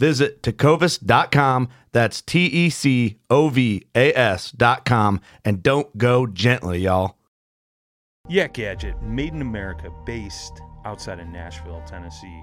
Visit tecovas.com. That's T E C O V A S.com. And don't go gently, y'all. Yak Gadget, made in America, based outside of Nashville, Tennessee.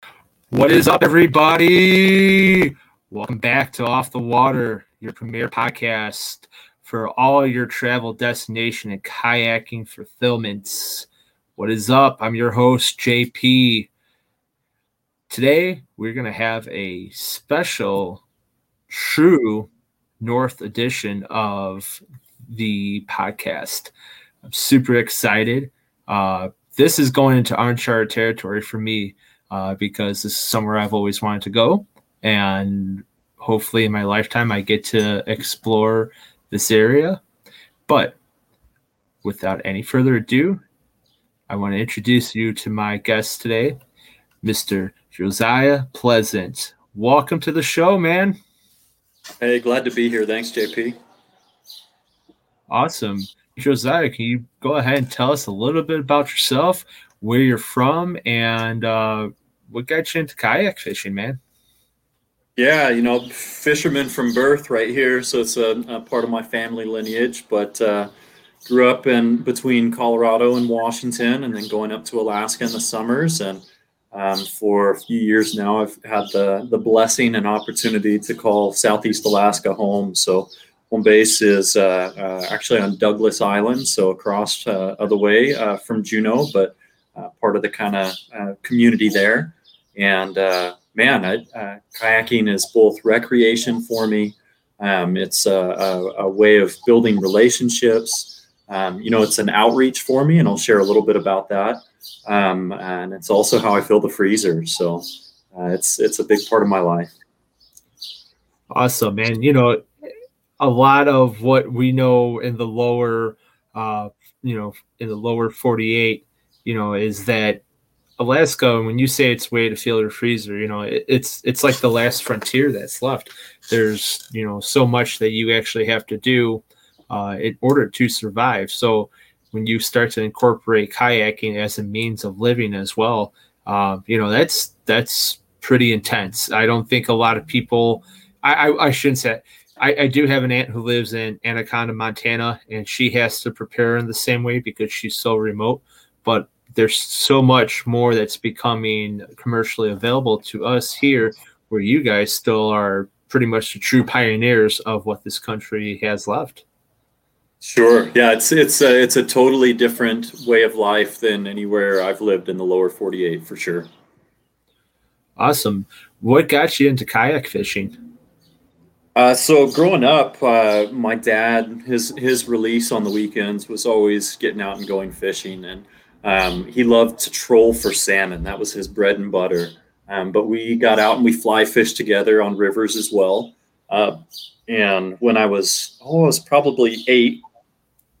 What is up, everybody? Welcome back to Off the Water, your premier podcast for all your travel destination and kayaking fulfillments. What is up? I'm your host, JP. Today, we're going to have a special, true North edition of the podcast. I'm super excited. Uh, this is going into uncharted territory for me uh, because this is somewhere I've always wanted to go. And hopefully, in my lifetime, I get to explore this area. But without any further ado, I want to introduce you to my guest today, Mr. Josiah Pleasant. Welcome to the show, man. Hey, glad to be here. Thanks, JP. Awesome. Josiah, can you go ahead and tell us a little bit about yourself, where you're from, and uh, what got you into kayak fishing, man? Yeah, you know, fisherman from birth right here. So it's a, a part of my family lineage, but uh, grew up in between Colorado and Washington and then going up to Alaska in the summers. And um, for a few years now, I've had the, the blessing and opportunity to call Southeast Alaska home. So home base is uh, uh, actually on Douglas Island, so across uh, other way uh, from Juneau, but uh, part of the kind of uh, community there. And uh, man, I, uh, kayaking is both recreation for me. Um, it's a, a, a, way of building relationships. Um, you know, it's an outreach for me, and I'll share a little bit about that. Um, and it's also how I fill the freezer. So uh, it's it's a big part of my life. Awesome, man. You know, a lot of what we know in the lower, uh, you know, in the lower 48, you know, is that Alaska, when you say it's way to fill your freezer, you know, it, it's it's like the last frontier that's left. There's you know so much that you actually have to do uh, in order to survive. So when you start to incorporate kayaking as a means of living as well, uh, you know that's that's pretty intense. I don't think a lot of people. I, I, I shouldn't say. I, I, do have an aunt who lives in Anaconda, Montana, and she has to prepare in the same way because she's so remote. But there's so much more that's becoming commercially available to us here where you guys still are pretty much the true pioneers of what this country has left sure yeah it's it's a, it's a totally different way of life than anywhere i've lived in the lower 48 for sure Awesome. What got you into kayak fishing? Uh, so growing up, uh, my dad, his his release on the weekends was always getting out and going fishing, and um, he loved to troll for salmon. That was his bread and butter. Um, but we got out and we fly fish together on rivers as well. Uh, and when I was, oh, I was probably eight,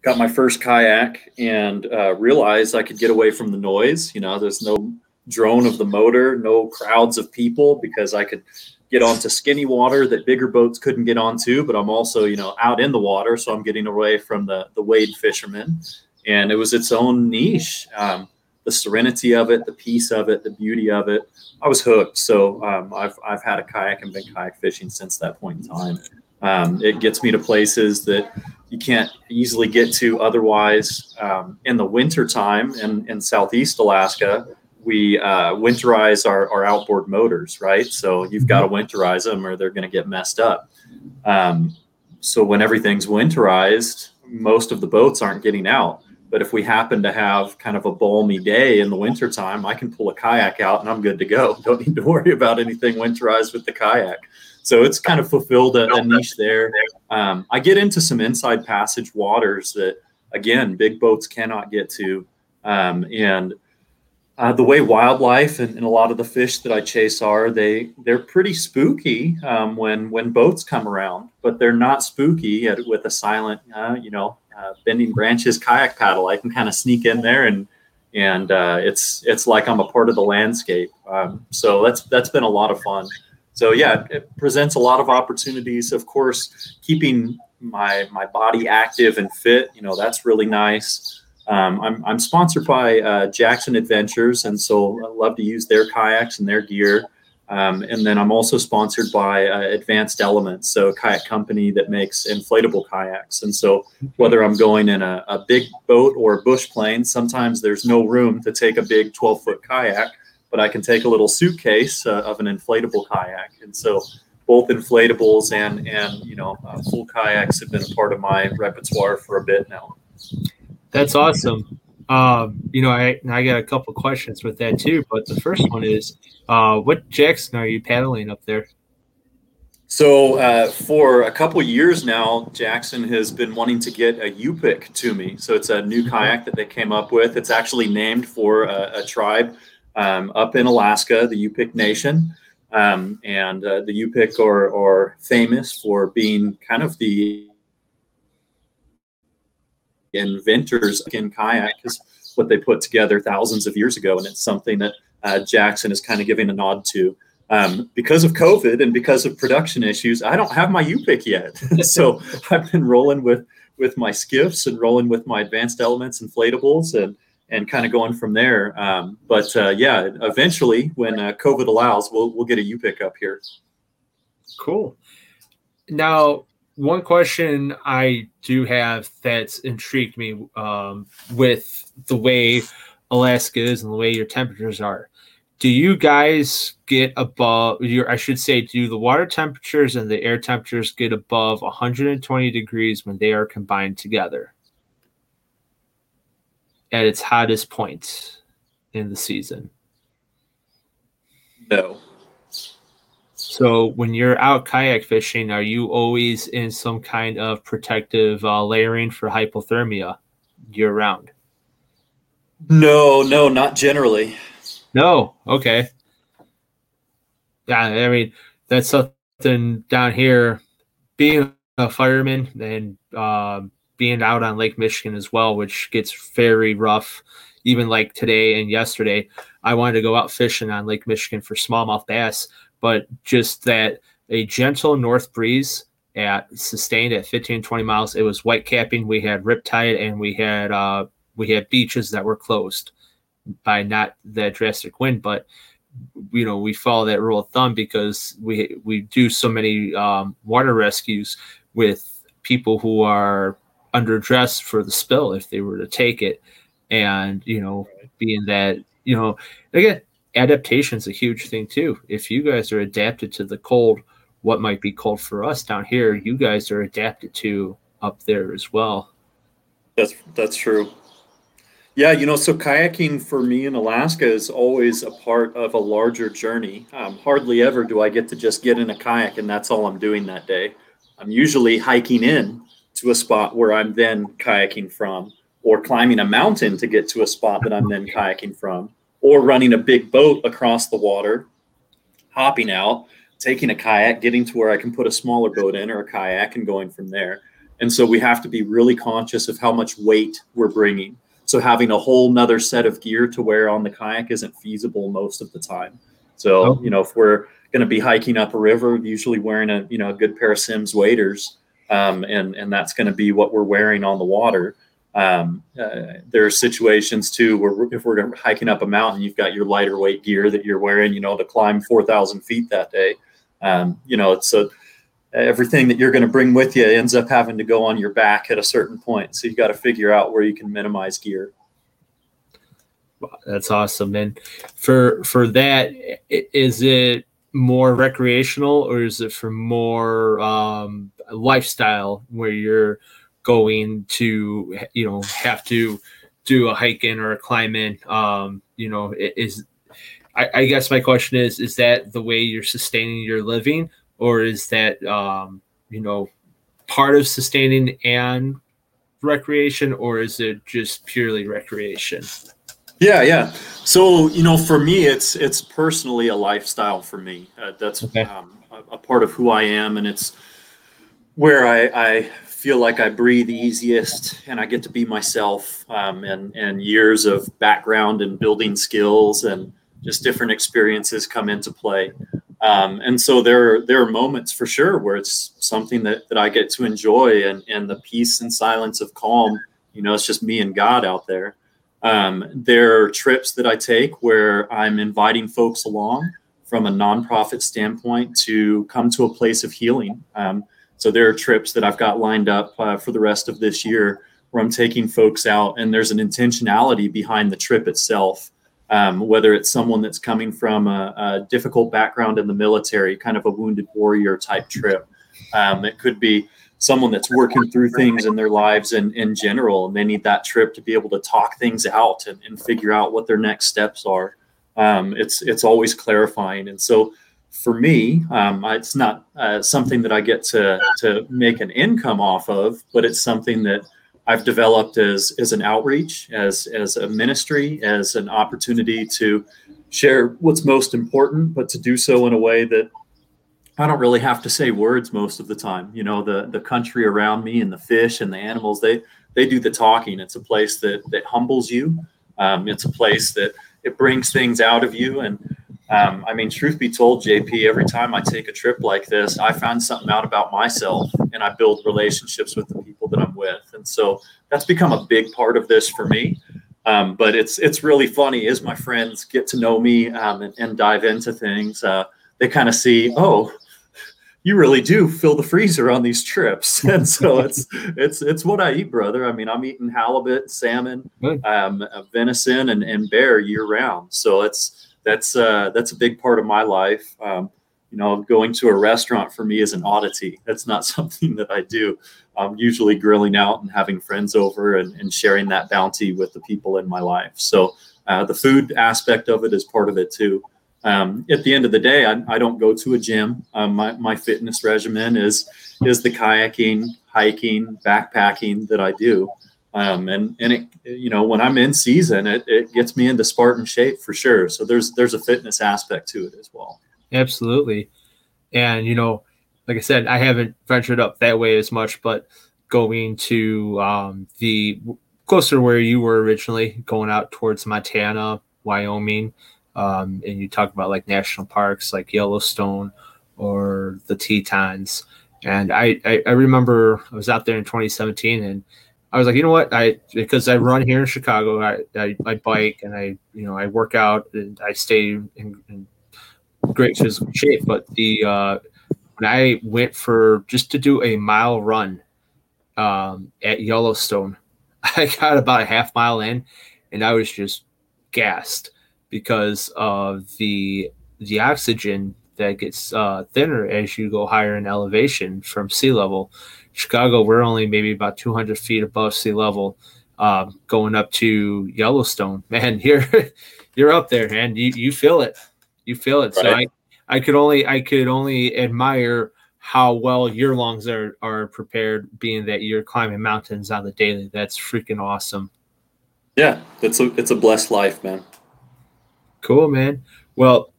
got my first kayak and uh, realized I could get away from the noise. You know, there's no drone of the motor, no crowds of people because I could get onto skinny water that bigger boats couldn't get onto. But I'm also, you know, out in the water, so I'm getting away from the the wade fishermen. And it was its own niche. Um, the serenity of it, the peace of it, the beauty of it. I was hooked. So um, I've I've had a kayak and been kayak fishing since that point in time. Um, it gets me to places that you can't easily get to otherwise. Um, in the winter time in, in Southeast Alaska, we uh, winterize our, our outboard motors, right? So you've got to winterize them or they're going to get messed up. Um, so when everything's winterized, most of the boats aren't getting out. But if we happen to have kind of a balmy day in the wintertime, I can pull a kayak out and I'm good to go. Don't need to worry about anything winterized with the kayak. So it's kind of fulfilled a, a niche there. Um, I get into some inside passage waters that, again, big boats cannot get to. Um, and uh, the way wildlife and, and, a lot of the fish that I chase are, they they're pretty spooky um, when when boats come around, but they're not spooky at, with a silent, uh, you know, uh, bending branches kayak paddle. I can kind of sneak in there and and uh, it's it's like I'm a part of the landscape. Um, so that's that's been a lot of fun so yeah, it presents a lot of opportunities. Of course, keeping my my body active and fit, you know, that's really nice. Um, I'm, I'm sponsored by uh, Jackson Adventures, and so I love to use their kayaks and their gear. Um, and then I'm also sponsored by uh, Advanced Elements, so a kayak company that makes inflatable kayaks. And so whether I'm going in a, a big boat or a bush plane, sometimes there's no room to take a big 12 foot kayak but I can take a little suitcase uh, of an inflatable kayak. And so both inflatables and and you know uh, full kayaks have been a part of my repertoire for a bit now. That's awesome. Um, you know, I I got a couple questions with that too, but the first one is, uh, what Jackson are you paddling up there? So uh, for a couple years now, Jackson has been wanting to get a Yupik to me. So it's a new kayak that they came up with. It's actually named for a, a tribe um, up in Alaska, the Yupik Nation. Um, and uh, the Yupik are, are famous for being kind of the inventors in kayak is what they put together thousands of years ago. And it's something that uh, Jackson is kind of giving a nod to. Um, because of COVID and because of production issues, I don't have my Yupik yet. so I've been rolling with with my skiffs and rolling with my advanced elements inflatables and and kind of going from there. Um, but uh, yeah, eventually, when uh, COVID allows, we'll we'll get a Yupik up here. Cool. Now, one question I do have that's intrigued me um, with the way Alaska is and the way your temperatures are. Do you guys get above your? I should say, do the water temperatures and the air temperatures get above 120 degrees when they are combined together? at its hottest point in the season? No. So when you're out kayak fishing, are you always in some kind of protective uh, layering for hypothermia year round? No, no, not generally. No. Okay. Yeah, I mean that's something down here. Being a fireman and uh, being out on Lake Michigan as well, which gets very rough. Even like today and yesterday, I wanted to go out fishing on Lake Michigan for smallmouth bass, but just that a gentle north breeze at sustained at 15 20 miles. It was white capping. We had riptide and we had uh we had beaches that were closed by not that drastic wind but you know we follow that rule of thumb because we we do so many um, water rescues with people who are underdressed for the spill if they were to take it. And, you know, being that, you know, again, adaptation is a huge thing too. If you guys are adapted to the cold, what might be cold for us down here, you guys are adapted to up there as well. That's that's true. Yeah, you know, so kayaking for me in Alaska is always a part of a larger journey. Um, hardly ever do I get to just get in a kayak and that's all I'm doing that day. I'm usually hiking in to a spot where I'm then kayaking from, or climbing a mountain to get to a spot that I'm then kayaking from, or running a big boat across the water, hopping out, taking a kayak, getting to where I can put a smaller boat in or a kayak and going from there. And so we have to be really conscious of how much weight we're bringing. So having a whole nother set of gear to wear on the kayak isn't feasible most of the time. So, oh. you know, if we're going to be hiking up a river, usually wearing a, you know, a good pair of Simms waders, um, and, and that's going to be what we're wearing on the water. Um, uh, there are situations too where if we're hiking up a mountain, you've got your lighter weight gear that you're wearing, you know, to climb 4,000 feet that day. Um, you know, it's a, everything that you're going to bring with you ends up having to go on your back at a certain point. So you've got to figure out where you can minimize gear. That's awesome. And for for that, is it more recreational or is it for more um, lifestyle where you're going to you know have to do a hike in or a climb in? Um, you know, is I, I guess my question is: is that the way you're sustaining your living, or is that um, you know part of sustaining and recreation, or is it just purely recreation? Yeah, yeah. So you know, for me, it's it's personally a lifestyle for me. Uh, that's okay. um, a, a, part of who I am, and it's where I, I feel like I breathe easiest, and I get to be myself. Um, and and years of background and building skills, and just different experiences come into play. Um, and so there, there are moments for sure where it's something that, that I get to enjoy and, and the peace and silence of calm, you know, it's just me and God out there. Um, there are trips that I take where I'm inviting folks along from a nonprofit standpoint to come to a place of healing. Um, so there are trips that I've got lined up uh, for the rest of this year where I'm taking folks out and there's an intentionality behind the trip itself um, whether it's someone that's coming from a, a, difficult background in the military, kind of a wounded warrior type trip. Um, it could be someone that's working through things in their lives in, in general, and they need that trip to be able to talk things out and, and figure out what their next steps are. Um, it's it's always clarifying, and so for me, um, it's not uh, something that I get to to make an income off of, but it's something that I've developed as as an outreach, as as a ministry, as an opportunity to share what's most important, but to do so in a way that I don't really have to say words most of the time. You know, the the country around me and the fish and the animals, they they do the talking. It's a place that that humbles you. Um, it's a place that it brings things out of you and um, I mean, truth be told, JP, every time I take a trip like this, I find something out about myself and I build relationships with the people that I'm with. And so that's become a big part of this for me. Um, but it's it's really funny as my friends get to know me um, and, and, dive into things. Uh, they kind of see, oh, you really do fill the freezer on these trips, and so it's it's it's what I eat, brother. I mean, I'm eating halibut, salmon, um, venison, and, and bear year round. So it's that's uh, that's a big part of my life. Um, you know, going to a restaurant for me is an oddity. That's not something that I do. I'm usually grilling out and having friends over and, and sharing that bounty with the people in my life. So uh, the food aspect of it is part of it too. Um, at the end of the day, I, I don't go to a gym. Um, my, my fitness regimen is is the kayaking, hiking, backpacking that I do. Um, and and it you know when I'm in season, it, it gets me into Spartan shape for sure. So there's there's a fitness aspect to it as well. Absolutely, and you know, like I said, I haven't ventured up that way as much, but going to um, the closer where you were originally, going out towards Montana, Wyoming, um, and you talk about like national parks like Yellowstone or the Tetons. And I, I, I remember I was out there in 2017 and I was like, you know what? I because I run here in Chicago, I, I, I bike and I you know I work out and I stay in, in great physical shape. But the uh, when I went for just to do a mile run um, at Yellowstone, I got about a half mile in, and I was just gassed because of the the oxygen that gets uh, thinner as you go higher in elevation from sea level. Chicago, we're only maybe about 200 feet above sea level. uh, going up to Yellowstone. Man, you're you're up there, man. You you feel it, you feel it. Right. So I I could only I could only admire how well your lungs are are prepared, being that you're climbing mountains on the daily. That's freaking awesome. Yeah, it's a it's a blessed life, man. Cool, man. Well,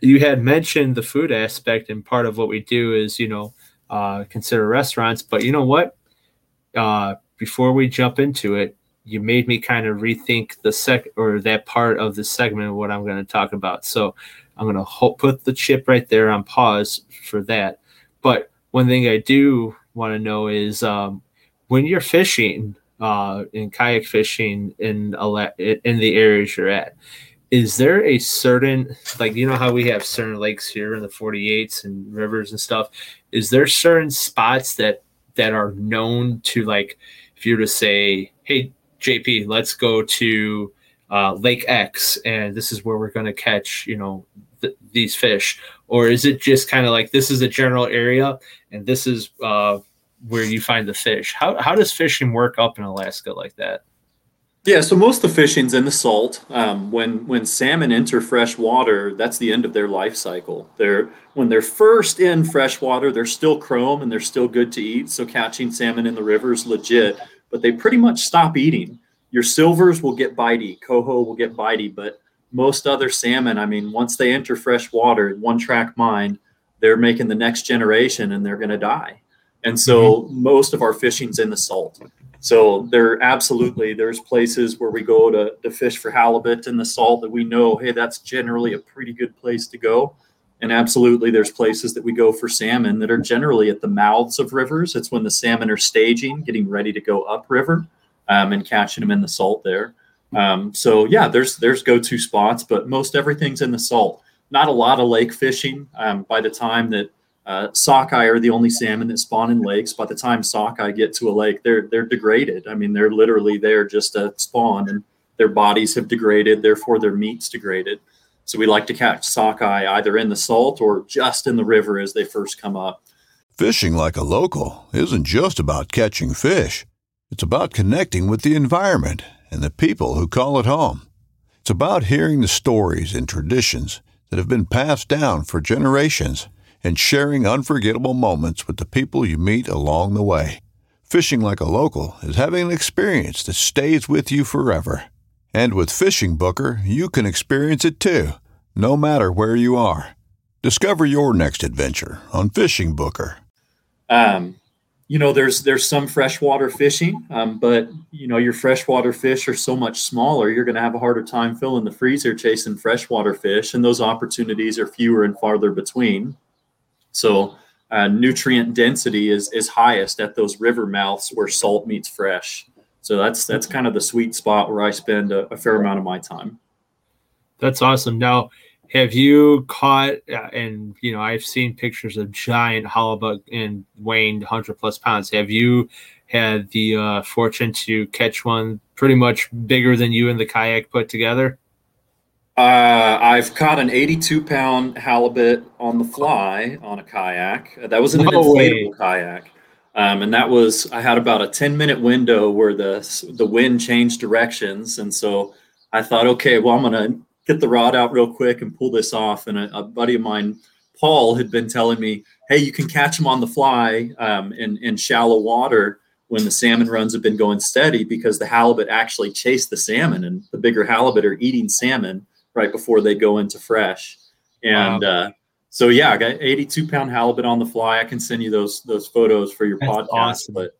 you had mentioned the food aspect, and part of what we do is, you know, uh, consider restaurants. But you know what? Uh, before we jump into it, you made me kind of rethink the sec or that part of the segment of what I'm going to talk about. So I'm going to ho- put the chip right there on pause for that. But one thing I do want to know is um, when you're fishing, uh, in kayak fishing in in the areas you're at, is there a certain like you know how we have certain lakes here in the 48s and rivers and stuff is there certain spots that that are known to like if you were to say hey jp let's go to uh, lake x and this is where we're going to catch you know th- these fish or is it just kind of like this is a general area and this is uh, where you find the fish? How, how does fishing work up in alaska like that yeah, so most of the fishing's in the salt. Um, when when salmon enter fresh water, that's the end of their life cycle. They're when they're first in fresh water, they're still chrome and they're still good to eat. So catching salmon in the river is legit, but they pretty much stop eating. Your silvers will get bitey, coho will get bitey, but most other salmon, I mean, once they enter fresh water, one track mind, they're making the next generation and they're going to die. And so mm-hmm. most of our fishing's in the salt. So there absolutely there's places where we go to, to fish for halibut in the salt that we know, hey, that's generally a pretty good place to go. And absolutely there's places that we go for salmon that are generally at the mouths of rivers. It's when the salmon are staging, getting ready to go upriver, um, and catching them in the salt there. Um, so yeah, there's there's go-to spots, but most everything's in the salt. Not a lot of lake fishing. Um, by the time that uh, sockeye are the only salmon that spawn in lakes. By the time sockeye get to a lake, they're they're degraded. I mean, they're literally there just to spawn, and their bodies have degraded. Therefore, their meat's degraded. So we like to catch sockeye either in the salt or just in the river as they first come up. Fishing like a local isn't just about catching fish. It's about connecting with the environment and the people who call it home. It's about hearing the stories and traditions that have been passed down for generations and sharing unforgettable moments with the people you meet along the way. Fishing like a local is having an experience that stays with you forever. And with Fishing Booker, you can experience it too, no matter where you are. Discover your next adventure on Fishing Booker. Um, you know, there's there's some freshwater fishing, um, but you know your freshwater fish are so much smaller. You're going to have a harder time filling the freezer chasing freshwater fish, and those opportunities are fewer and farther between. So uh, nutrient density is is highest at those river mouths where salt meets fresh. So that's that's kind of the sweet spot where I spend a, a fair amount of my time. That's awesome. Now, have you caught uh, and you know I've seen pictures of giant halibut and weighing 100 plus pounds. Have you had the uh, fortune to catch one pretty much bigger than you and the kayak put together? Uh, I've caught an 82 pound halibut on the fly on a kayak. That was an no inflatable way. kayak. Um, and that was I had about a 10 minute window where the the wind changed directions, and so I thought, okay, well I'm gonna get the rod out real quick and pull this off. And a, a buddy of mine, Paul, had been telling me, hey, you can catch them on the fly um, in in shallow water when the salmon runs have been going steady because the halibut actually chase the salmon, and the bigger halibut are eating salmon right before they go into fresh. And wow. uh, so yeah, I got 82 pound halibut on the fly. I can send you those those photos for your that's podcast. Awesome. But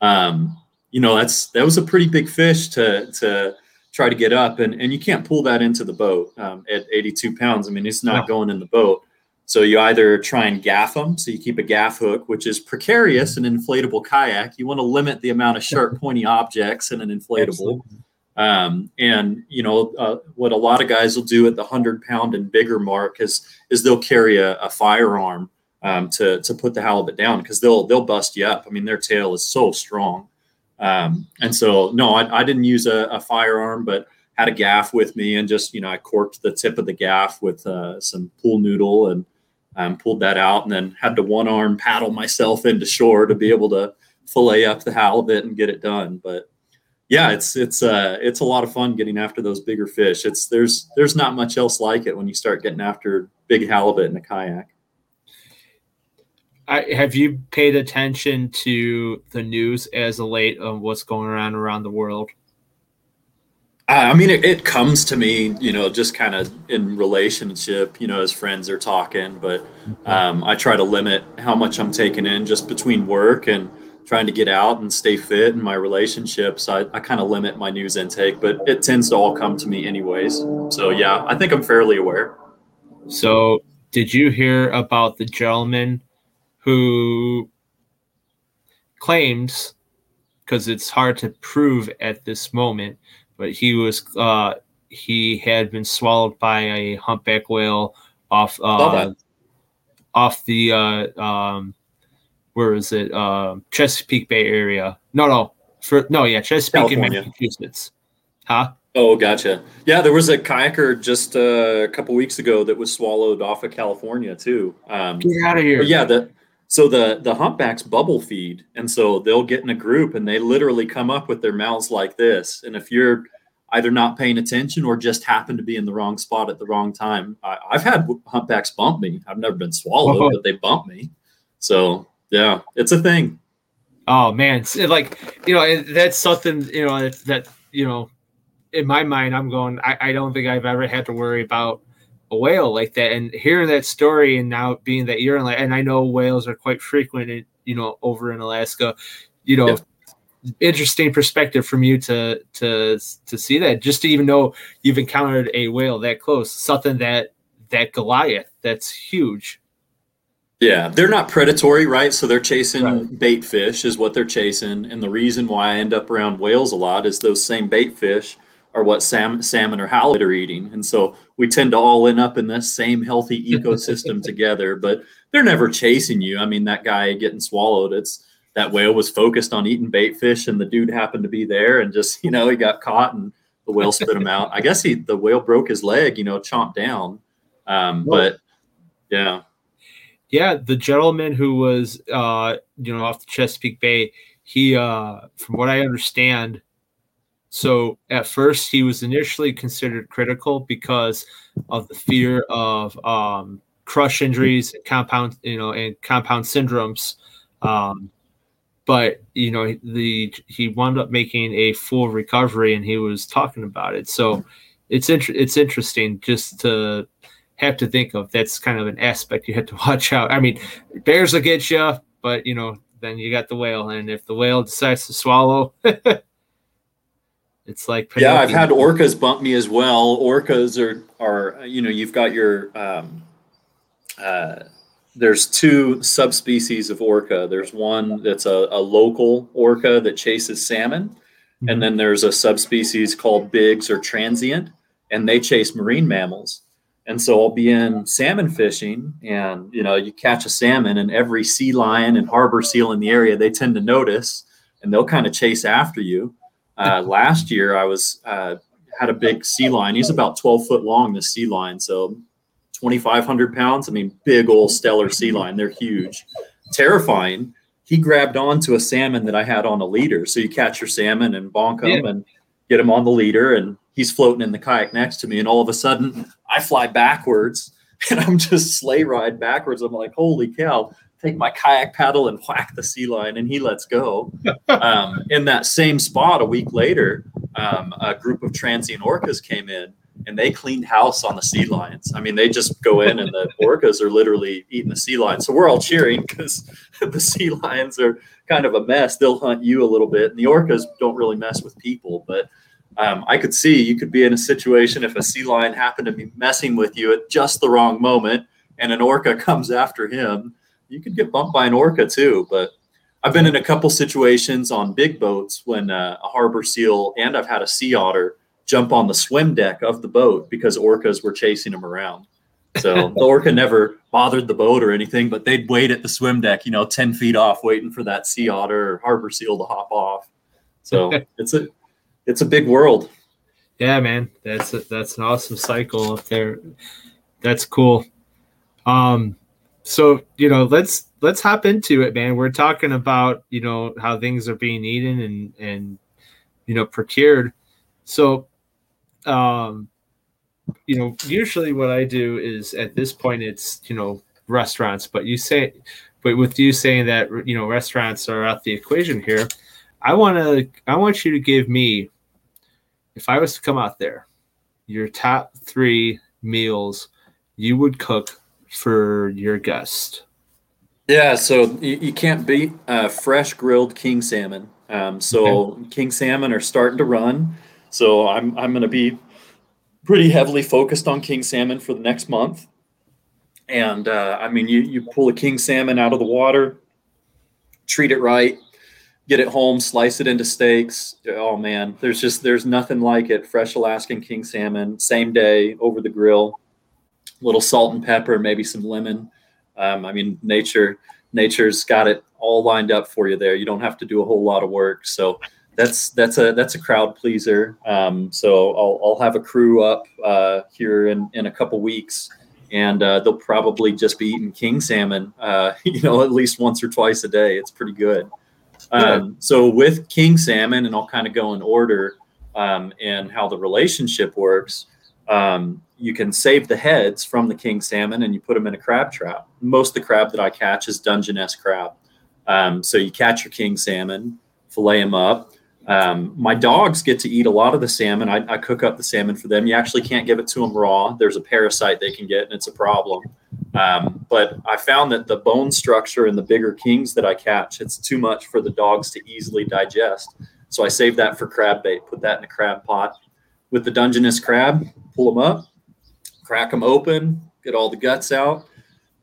um, you know, that's that was a pretty big fish to to try to get up, and and you can't pull that into the boat um, at 82 pounds. I mean, it's not going in the boat. So you either try and gaff them, so you keep a gaff hook, which is precarious in an inflatable kayak. You want to limit the amount of sharp, pointy objects in an inflatable. Absolutely. Um, and you know uh, what a lot of guys will do at the hundred pound and bigger mark is is they'll carry a, a firearm um, to to put the halibut down because they'll they'll bust you up. I mean their tail is so strong. Um, and so no, I, I didn't use a, a, firearm, but had a gaff with me and just you know I corked the tip of the gaff with uh, some pool noodle and um, pulled that out and then had to one arm paddle myself into shore to be able to fillet up the halibut and get it done. But yeah, it's it's uh it's a lot of fun getting after those bigger fish. It's there's there's not much else like it when you start getting after big halibut in a kayak. I, have you paid attention to the news as of late of what's going on around the world? I mean, it, it comes to me, you know, just kind of in relationship, you know, as friends are talking, but mm-hmm. um, I try to limit how much I'm taking in just between work and trying to get out and stay fit in my relationships. I, I kind of limit my news intake, but it tends to all come to me anyways. So, yeah, I think I'm fairly aware. So, did you hear about the gentleman who claims, because it's hard to prove at this moment, but he was uh, he had been swallowed by a humpback whale off uh, off the uh, um, where is it uh, Chesapeake Bay area? No, no, for no, yeah, Chesapeake in Massachusetts. Huh? Oh, gotcha. Yeah, there was a kayaker just uh, a couple weeks ago that was swallowed off of California too. Um, Get out of here! Yeah, the so the the humpbacks bubble feed, and so they'll get in a group and they literally come up with their mouths like this. And if you're either not paying attention or just happen to be in the wrong spot at the wrong time, I, have had humpbacks bump me. I've never been swallowed, oh. but they bump me. So yeah, it's a thing. Oh man, like you know, that's something you know that you know, in my mind, I'm going. I, I don't think I've ever had to worry about a whale like that. And hearing that story, and now being that you're in, and I know whales are quite frequent, in, you know, over in Alaska. You know, yeah. interesting perspective from you to to to see that. Just to even know you've encountered a whale that close, something that that Goliath that's huge. Yeah, they're not predatory, right? So they're chasing right. bait fish, is what they're chasing. And the reason why I end up around whales a lot is those same bait fish are what sam- salmon or halibut are eating. And so we tend to all end up in this same healthy ecosystem together, but they're never chasing you. I mean, that guy getting swallowed, it's that whale was focused on eating bait fish and the dude happened to be there and just, you know, he got caught and the whale spit him out. I guess he, the whale broke his leg, you know, chomped down. Um, but yeah. Yeah. The gentleman who was, uh, you know, off the Chesapeake Bay, he, uh, from what I understand, so at first, he was initially considered critical because of the fear of um, crush injuries, compound, you know, and compound syndromes. Um, but you know, the he wound up making a full recovery, and he was talking about it. So it's inter- it's interesting just to have to think of. That's kind of an aspect you have to watch out. I mean, bears will get you, but you know, then you got the whale, and if the whale decides to swallow. It's like yeah, I've had orcas bump me as well. Orcas are are you know you've got your um, uh, there's two subspecies of orca. There's one that's a, a local orca that chases salmon, mm-hmm. and then there's a subspecies called bigs or transient, and they chase marine mammals. And so I'll be in salmon fishing, and you know you catch a salmon, and every sea lion and harbor seal in the area they tend to notice, and they'll kind of chase after you uh, last year, I was uh, had a big sea lion. He's about 12 foot long, this sea lion. So 2,500 pounds. I mean, big old Steller sea lion. They're huge, terrifying. He grabbed onto a salmon that I had on a leader. So you catch your salmon and bonk him yeah. and get him on the leader, and he's floating in the kayak next to me. And all of a sudden, I fly backwards and I'm just sleigh ride backwards. I'm like, holy cow! take my kayak paddle and whack the sea lion, and he lets go. Um, in that same spot, a week later, um, a group of transient orcas came in and they cleaned house on the sea lions. I mean, they just go in and the orcas are literally eating the sea lions. So we're all cheering because the sea lions are kind of a mess. They'll hunt you a little bit, and the orcas don't really mess with people. But um, I could see you could be in a situation if a sea lion happened to be messing with you at just the wrong moment, and an orca comes after him you could get bumped by an orca too. But I've been in a couple situations on big boats when uh, a harbor seal and I've had a sea otter jump on the swim deck of the boat because orcas were chasing them around. So the orca never bothered the boat or anything, but they'd wait at the swim deck, you know, 10 feet off, waiting for that sea otter or harbor seal to hop off. So it's a it's a big world. Yeah, man. That's a, that's an awesome cycle up there. That's cool. Um so you know let's let's hop into it man we're talking about you know how things are being eaten and and you know, procured. So, um, you know, usually what I do is at this point it's you know restaurants, but you say, but with you saying that you know restaurants are out the equation here, I want to I want you to give me, if I was to come out there, your top three meals you would cook for your guest. Yeah, so you, you can't beat uh, fresh grilled king salmon. Um, so okay. king salmon are starting to run. So I'm I'm going to be pretty heavily focused on king salmon for the next month. And uh, I mean, you you pull a king salmon out of the water, treat it right, get it home, slice it into steaks. Oh man, there's just there's nothing like it. Fresh Alaskan king salmon, same day over the grill. A little salt and pepper, maybe some lemon. Um, I mean, nature nature's got it all lined up for you there. You don't have to do a whole lot of work. So that's that's a that's a crowd pleaser. Um, so I'll, I'll have a crew up uh, here in in a couple weeks, and uh, they'll probably just be eating king salmon, uh, you know, at least once or twice a day. It's pretty good. Um, so with king salmon, and I'll kind of go in order um, and how the relationship works. Um, you can save the heads from the king salmon and you put them in a crab trap. Most of the crab that I catch is Dungeness crab. Um, so you catch your king salmon, fillet them up, um, my dogs get to eat a lot of the salmon. I, I, cook up the salmon for them. You actually can't give it to them raw. There's a parasite they can get, and it's a problem. Um, but I found that the bone structure in the bigger kings that I catch, it's too much for the dogs to easily digest. So I save that for crab bait. Put that in a crab pot with the Dungeness crab. Pull them up, crack them open, get all the guts out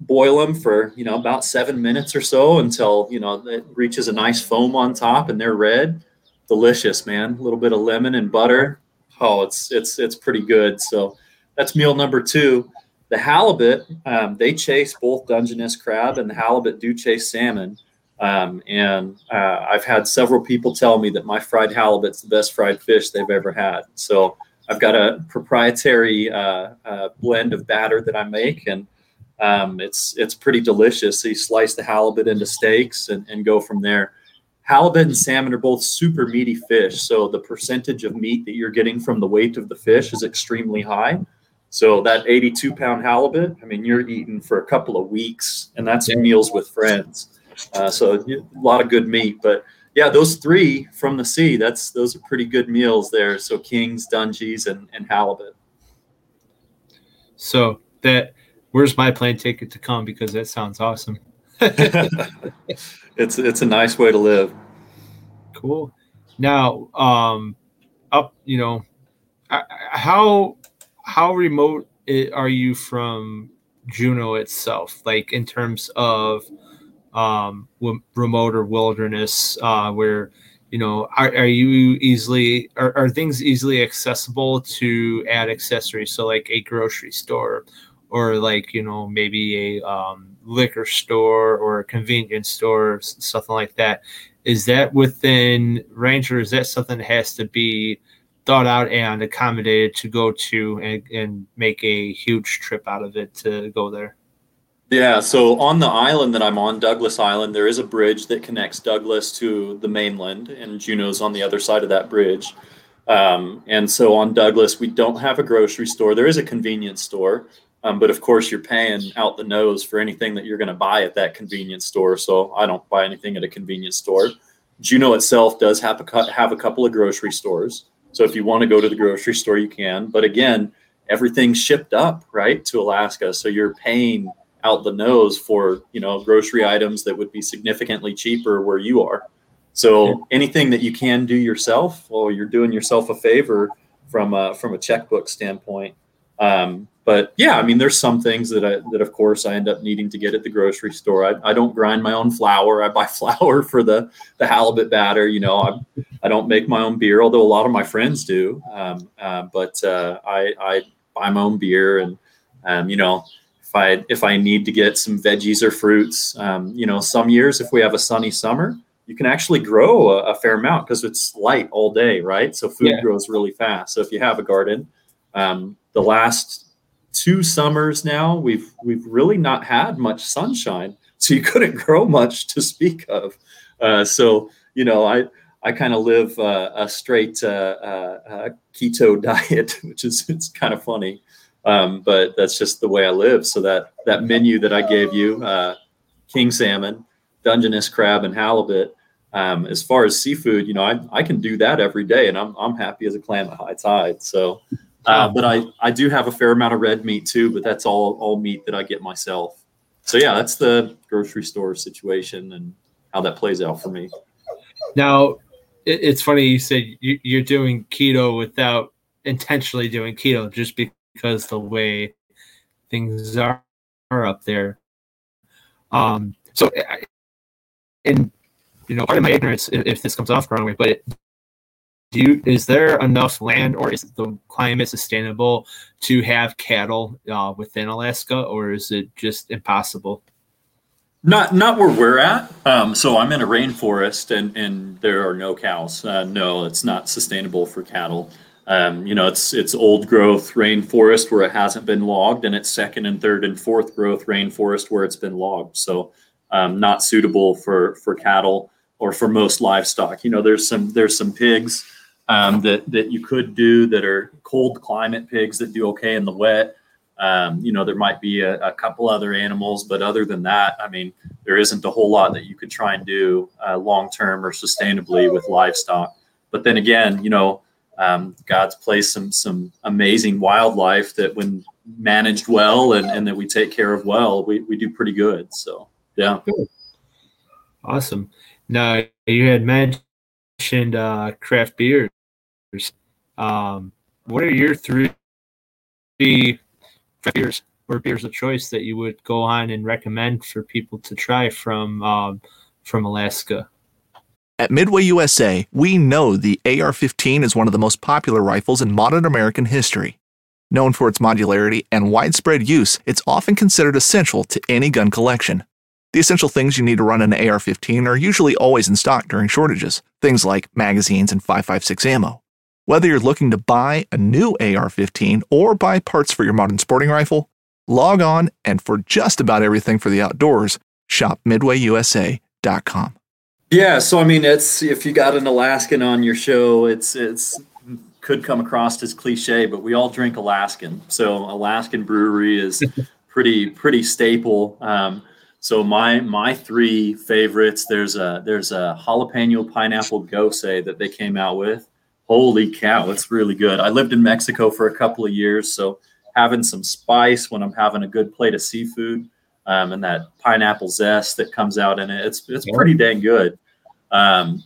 boil them for you know about seven minutes or so until you know it reaches a nice foam on top and they're red delicious, man. A little bit of lemon and butter. Oh, it's it's it's pretty good. So that's meal number two. The halibut, um, they chase both Dungeness crab and the halibut do chase salmon. Um, and uh, I've had several people tell me that my fried halibut's the best fried fish they've ever had. So I've got a proprietary uh, uh, blend of batter that I make, and um, it's it's pretty delicious. So you slice the halibut into steaks and, and go from there halibut and salmon are both super meaty fish. So the percentage of meat that you're getting from the weight of the fish is extremely high. So that 82 pound halibut, I mean, you're eating for a couple of weeks, and that's yeah. meals with friends. Uh, so a lot of good meat. But yeah, those three from the sea, that's those are pretty good meals there. So kings, dungies, and, and halibut. So that where's my plane ticket to come because that sounds awesome. it's it's a nice way to live. Cool. Now, um, up, you know, how how remote are you from Juneau itself? Like in terms of um, remote or wilderness, uh, where you know, are, are you easily are, are things easily accessible to add accessories? So like a grocery store, or like you know maybe a um, liquor store or a convenience store, something like that. Is that within range, or is that something that has to be thought out and accommodated to go to and, and make a huge trip out of it to go there? Yeah, so on the island that I'm on, Douglas Island, there is a bridge that connects Douglas to the mainland, and Juneau's on the other side of that bridge. Um, and so on Douglas, we don't have a grocery store. There is a convenience store, um, but of course, you're paying out the nose for anything that you're going to buy at that convenience store. So I don't buy anything at a convenience store. Juneau itself does have a have a couple of grocery stores. So if you want to go to the grocery store, you can. But again, everything's shipped up right to Alaska, so you're paying out the nose for you know grocery items that would be significantly cheaper where you are. So anything that you can do yourself, well, you're doing yourself a favor from a, from a checkbook standpoint. Um, but yeah, I mean, there's some things that I that of course I end up needing to get at the grocery store. I, I don't grind my own flour. I buy flour for the the halibut batter. You know, I I don't make my own beer, although a lot of my friends do. Um, uh, but uh, I I buy my own beer, and um, you know, if I if I need to get some veggies or fruits, um, you know, some years if we have a sunny summer, you can actually grow a, a fair amount because it's light all day, right? So food yeah. grows really fast. So if you have a garden, um, the last two summers now we've we've really not had much sunshine so you couldn't grow much to speak of uh, so you know i I kind of live uh, a straight uh, uh, keto diet, which is it's kind of funny, um, but that's just the way I live. So that that menu that I gave you, uh, king salmon, Dungeness crab, and halibut. Um, as far as seafood, you know, I, I can do that every day, and I'm I'm happy as a clam at high tide. So, uh, but I I do have a fair amount of red meat too, but that's all all meat that I get myself. So yeah, that's the grocery store situation and how that plays out for me. Now, it's funny you said you're doing keto without intentionally doing keto, just because the way things are, are up there. Um, so, and you know, part of my ignorance, if, if this comes off the wrong way, but do you is there enough land or is the climate sustainable to have cattle uh, within Alaska, or is it just impossible? Not not where we're at. Um, so I'm in a rainforest, and and there are no cows. Uh, no, it's not sustainable for cattle. Um, you know, it's it's old growth rainforest where it hasn't been logged, and it's second and third and fourth growth rainforest where it's been logged. So um, not suitable for for cattle or for most livestock. You know, there's some there's some pigs um, that that you could do that are cold climate pigs that do okay in the wet. Um, you know, there might be a, a, couple other animals, but other than that, I mean, there isn't a whole lot that you could try and do uh, long term or sustainably with livestock. But then again, you know, um, God's placed some some amazing wildlife that, when managed well and, and that we take care of well, we, we do pretty good. So, yeah. Awesome. Now, you had mentioned uh, craft beers. Um, what are your three beers or beers of choice that you would go on and recommend for people to try from um, from Alaska? At Midway USA, we know the AR 15 is one of the most popular rifles in modern American history. Known for its modularity and widespread use, it's often considered essential to any gun collection. The essential things you need to run an AR 15 are usually always in stock during shortages, things like magazines and 5.56 ammo. Whether you're looking to buy a new AR 15 or buy parts for your modern sporting rifle, log on and for just about everything for the outdoors, shop midwayusa.com. Yeah, so I mean, it's if you got an Alaskan on your show, it's it's could come across as cliche, but we all drink Alaskan. So Alaskan brewery is pretty pretty staple. Um, so my my three favorites there's a there's a jalapeno pineapple gose that they came out with holy cow, it's really good. I lived in Mexico for a couple of years, so having some spice when I'm having a good plate of seafood um, and that pineapple zest that comes out in it, it's it's pretty dang good. Um,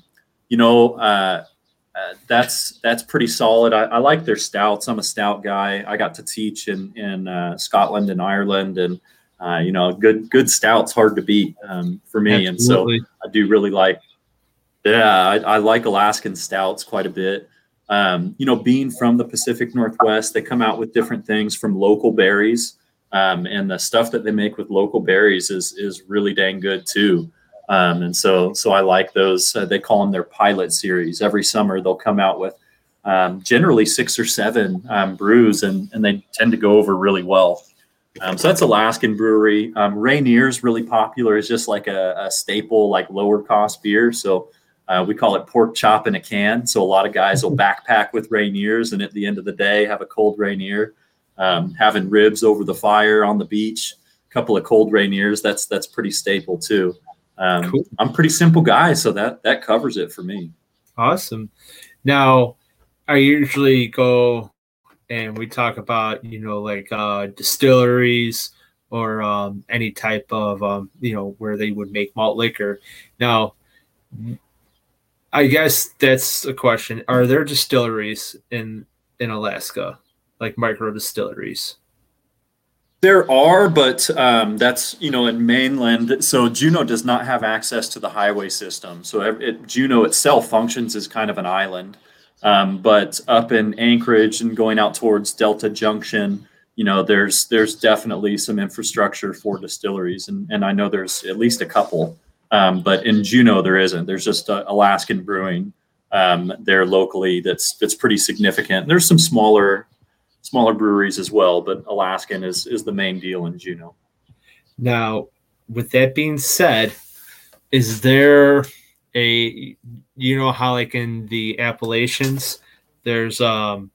you know, uh, uh, that's that's pretty solid. I, I, like their stouts. I'm a stout guy. I got to teach in in uh, Scotland and Ireland, and uh, you know, good good stouts hard to beat um, for me. Absolutely. And so I do really like yeah, I, I, like Alaskan stouts quite a bit. Um, you know, being from the Pacific Northwest, they come out with different things from local berries, um, and the stuff that they make with local berries is is really dang good too. Um, and so, so I like those. Uh, they call them their pilot series. Every summer, they'll come out with um, generally six or seven um, brews, and and they tend to go over really well. Um, so that's Alaskan brewery. Um, Rainier's really popular. It's just like a, a, staple, like lower cost beer. So uh, we call it pork chop in a can. So a lot of guys will backpack with Rainiers, and at the end of the day, have a cold Rainier. Um, having ribs over the fire on the beach, a couple of cold Rainiers. That's that's pretty staple too. Um, cool. I'm pretty simple guy, so that that covers it for me. Awesome. Now, I usually go and we talk about you know like uh, distilleries or um, any type of um, you know where they would make malt liquor. Now, I guess that's a question. Are there distilleries in in Alaska, like micro distilleries? There are, but um, that's you know in mainland. So Juneau does not have access to the highway system. So it, Juneau itself functions as kind of an island. Um, but up in Anchorage and going out towards Delta Junction, you know, there's there's definitely some infrastructure for distilleries, and and I know there's at least a couple. Um, but in Juneau, there isn't. There's just uh, Alaskan Brewing um, there locally that's that's pretty significant. There's some smaller smaller breweries as well, but Alaskan is is the main deal in Juneau. Now, with that being said, is there a you know how like in the Appalachians there's um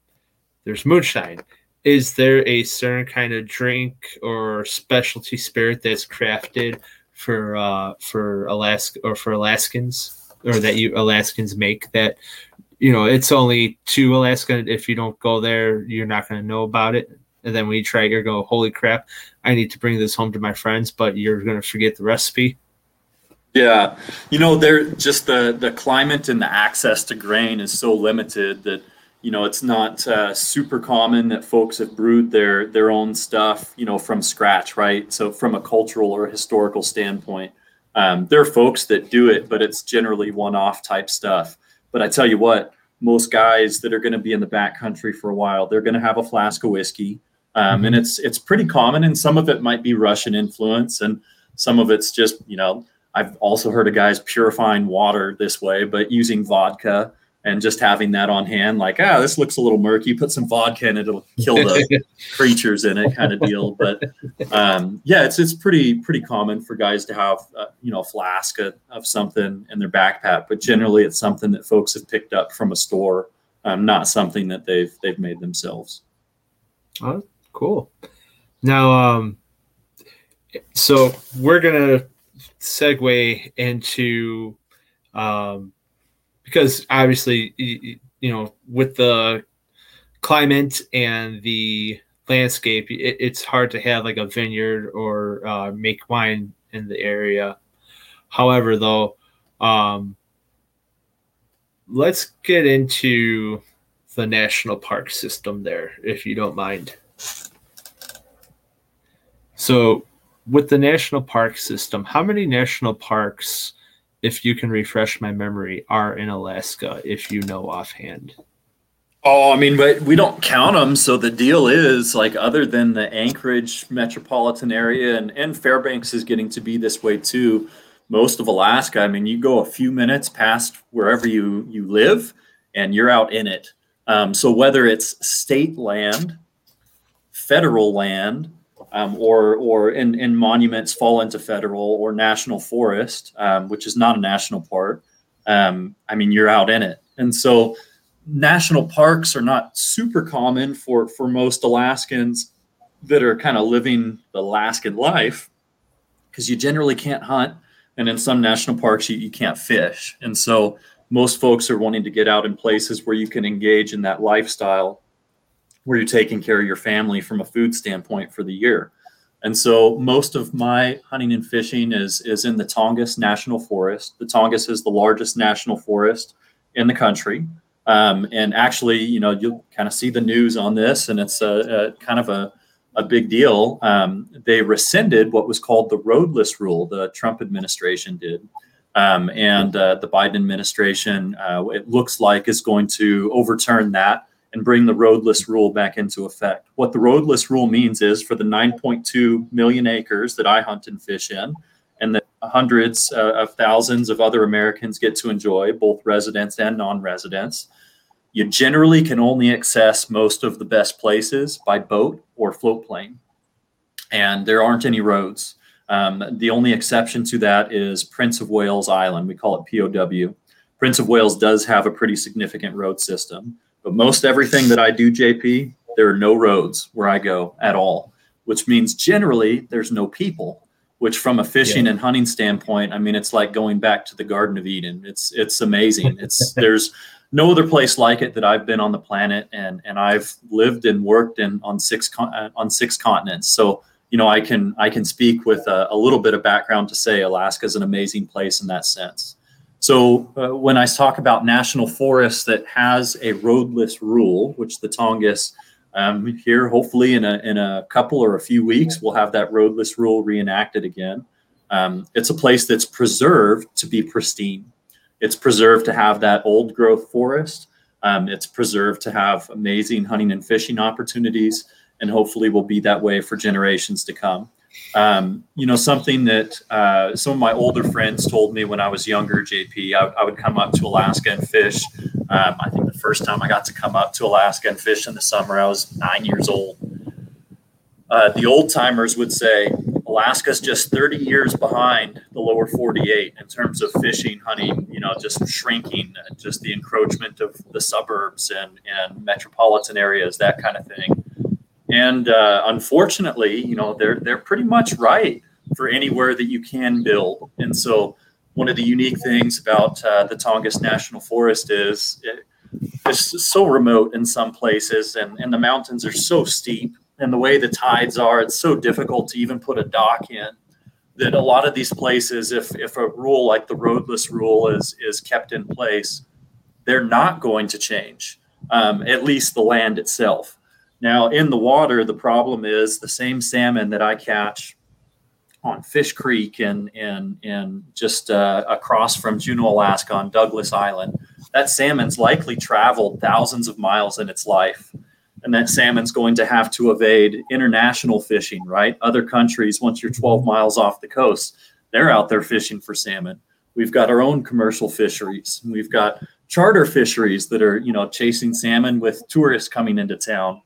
there's moonshine. Is there a certain kind of drink or specialty spirit that's crafted for uh for Alaska or for Alaskans or that you Alaskans make that you know it's only to Alaska if you don't go there you're not going to know about it. And then when you try you go holy crap I need to bring this home to my friends but you're going to forget the recipe yeah, you know, they're just the the climate and the access to grain is so limited that you know it's not uh, super common that folks have brewed their their own stuff, you know, from scratch, right? So from a cultural or historical standpoint, um, there are folks that do it, but it's generally one off type stuff. But I tell you what, most guys that are going to be in the backcountry for a while, they're going to have a flask of whiskey, um, mm-hmm. and it's it's pretty common, and some of it might be Russian influence, and some of it's just you know I've also heard of guys purifying water this way, but using vodka and just having that on hand, like, ah, this looks a little murky. Put some vodka in it; it'll kill the creatures in it, kind of deal. But um, yeah, it's it's pretty pretty common for guys to have uh, you know a flask of, of, something in their backpack. But generally, it's something that folks have picked up from a store, um, not something that they've they've made themselves. Oh, cool. Now, um, so we're gonna segue into um, because obviously you, you, know with the climate and the landscape it, it's hard to have like a vineyard or uh, make wine in the area. However though um, let's get into the national park system there if you don't mind. So with the national park system, how many national parks, if you can refresh my memory, are in Alaska, if you know offhand? Oh, I mean, but we don't count them. So the deal is like, other than the Anchorage metropolitan area and, and Fairbanks is getting to be this way too. Most of Alaska, I mean, you go a few minutes past wherever you, you live and you're out in it. Um, so whether it's state land, federal land, um, or or in, in monuments fall into federal or national forest, um, which is not a national park. Um, I mean, you're out in it, and so national parks are not super common for for most Alaskans that are kind of living the Alaskan life because you generally can't hunt, and in some national parks you, you can't fish, and so most folks are wanting to get out in places where you can engage in that lifestyle where you're taking care of your family from a food standpoint for the year. And so most of my hunting and fishing is is in the Tongass National Forest. The Tongass is the largest national forest in the country. Um, and actually, you know, you'll kind of see the news on this, and it's a, a kind of a, a big deal. Um, they rescinded what was called the roadless rule. The Trump administration did, um, and uh, the Biden administration, uh, it looks like, is going to overturn that and bring the roadless rule back into effect. What the roadless rule means is for the 9.2 million acres that I hunt and fish in, and that hundreds uh, of thousands of other Americans get to enjoy, both residents and non residents, you generally can only access most of the best places by boat or float plane. And there aren't any roads. Um, the only exception to that is Prince of Wales Island. We call it POW. Prince of Wales does have a pretty significant road system. But most everything that I do, JP, there are no roads where I go at all, which means generally there's no people. Which, from a fishing yeah. and hunting standpoint, I mean, it's like going back to the Garden of Eden. It's it's amazing. It's there's no other place like it that I've been on the planet, and and I've lived and worked in on six con- uh, on six continents. So you know, I can I can speak with a, a little bit of background to say Alaska is an amazing place in that sense. So uh, when I talk about national forests that has a roadless rule, which the Tongass um, here, hopefully in a, in a couple or a few weeks, we'll have that roadless rule reenacted again. Um, it's a place that's preserved to be pristine. It's preserved to have that old growth forest. Um, it's preserved to have amazing hunting and fishing opportunities, and hopefully will be that way for generations to come. Um, you know, something that uh, some of my older friends told me when I was younger, JP, I, I would come up to Alaska and fish. Um, I think the first time I got to come up to Alaska and fish in the summer, I was nine years old. Uh, the old timers would say Alaska's just 30 years behind the lower 48 in terms of fishing, hunting, you know, just shrinking, just the encroachment of the suburbs and, and metropolitan areas, that kind of thing. And uh, unfortunately, you know, they're, they're pretty much right for anywhere that you can build. And so, one of the unique things about uh, the Tongass National Forest is it, it's so remote in some places, and, and the mountains are so steep and the way the tides are, it's so difficult to even put a dock in that a lot of these places, if, if a rule like the roadless rule is, is kept in place, they're not going to change, um, at least the land itself. Now, in the water, the problem is the same salmon that I catch on Fish Creek and, and, and just uh, across from Juneau, Alaska on Douglas Island. That salmon's likely traveled thousands of miles in its life and that salmon's going to have to evade international fishing, right? Other countries, once you're 12 miles off the coast, they're out there fishing for salmon. We've got our own commercial fisheries. We've got charter fisheries that are, you know, chasing salmon with tourists coming into town.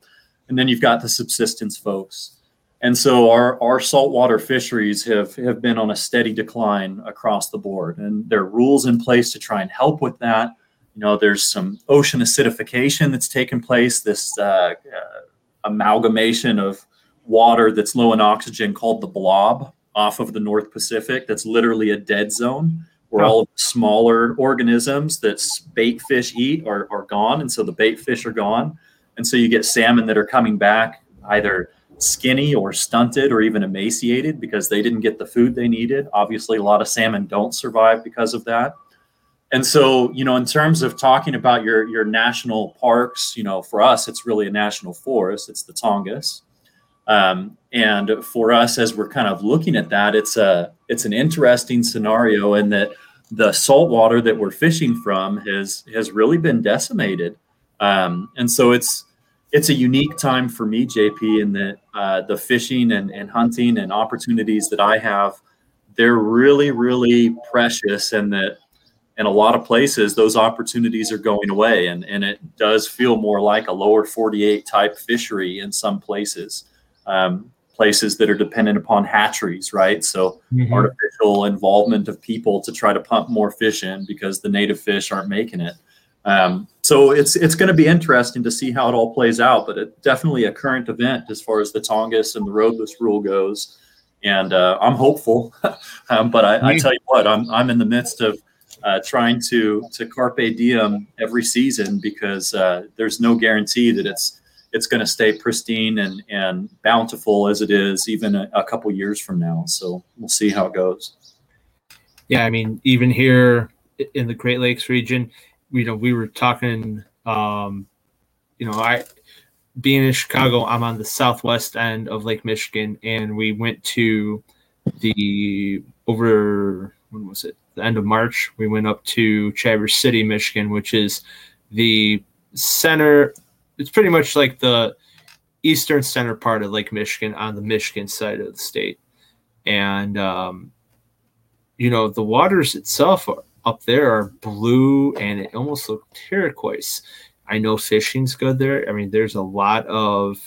And then you've got the subsistence folks. And so our, our saltwater fisheries have, have been on a steady decline across the board. And there are rules in place to try and help with that you know, there's some ocean acidification that's taken place, this uh, uh, amalgamation of water that's low in oxygen called the blob off of the North Pacific. That's literally a dead zone where all of the smaller organisms that bait fish eat are, are gone. And so the bait fish are gone. And so you get salmon that are coming back either skinny or stunted or even emaciated because they didn't get the food they needed. Obviously, a lot of salmon don't survive because of that. And so you know in terms of talking about your your national parks you know for us it's really a national forest. It's the tongass. Um, and for us as we're kind of looking at that it's a it's an interesting scenario in that the salt water that we're fishing from has has really been decimated. Um, and so it's it's a unique time for me jp in that uh, the fishing and, and hunting and opportunities that i have they're really really precious and that in a lot of places those opportunities are going away and, and it does feel more like a lower 48 type fishery in some places um, places that are dependent upon hatcheries right so mm-hmm. artificial involvement of people to try to pump more fish in because the native fish aren't making it um, so it's it's going to be interesting to see how it all plays out but it's definitely a current event as far as the tongass and the roadless rule goes and uh, i'm hopeful um, but I, I, tell you what I'm, I'm in the midst of uh, trying to to carpe diem every season because uh, there's no guarantee that it's it's going to stay pristine and and bountiful as it is even a, a couple years from now. So we'll see how it goes. Yeah, I mean, even here in the Great Lakes region, you know, we were talking. Um, you know, I being in Chicago, I'm on the southwest end of Lake Michigan, and we went to the over when was it the end of March, we went up to Traverse City, Michigan, which is the center. It's pretty much like the eastern center part of Lake Michigan on the Michigan side of the state. And, um, you know, the waters itself are, up there are blue and it almost looks turquoise. I know fishing's good there. I mean, there's a lot of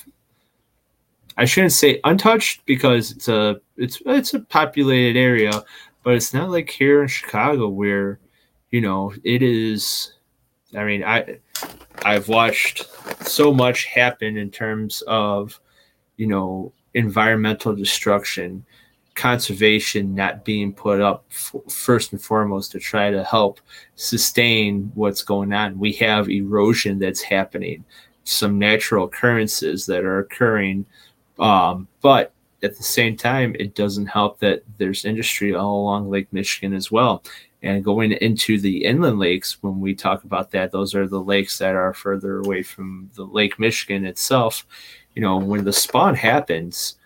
I shouldn't say untouched because it's a it's it's a populated area, but it's not like here in Chicago where, you know, it is. I mean, I I've watched so much happen in terms of, you know, environmental destruction, conservation not being put up f- first and foremost to try to help sustain what's going on. We have erosion that's happening, some natural occurrences that are occurring, um, but at the same time, it doesn't help that there's industry all along Lake Michigan as well. And going into the inland lakes, when we talk about that, those are the lakes that are further away from the Lake Michigan itself. You know, when the spawn happens,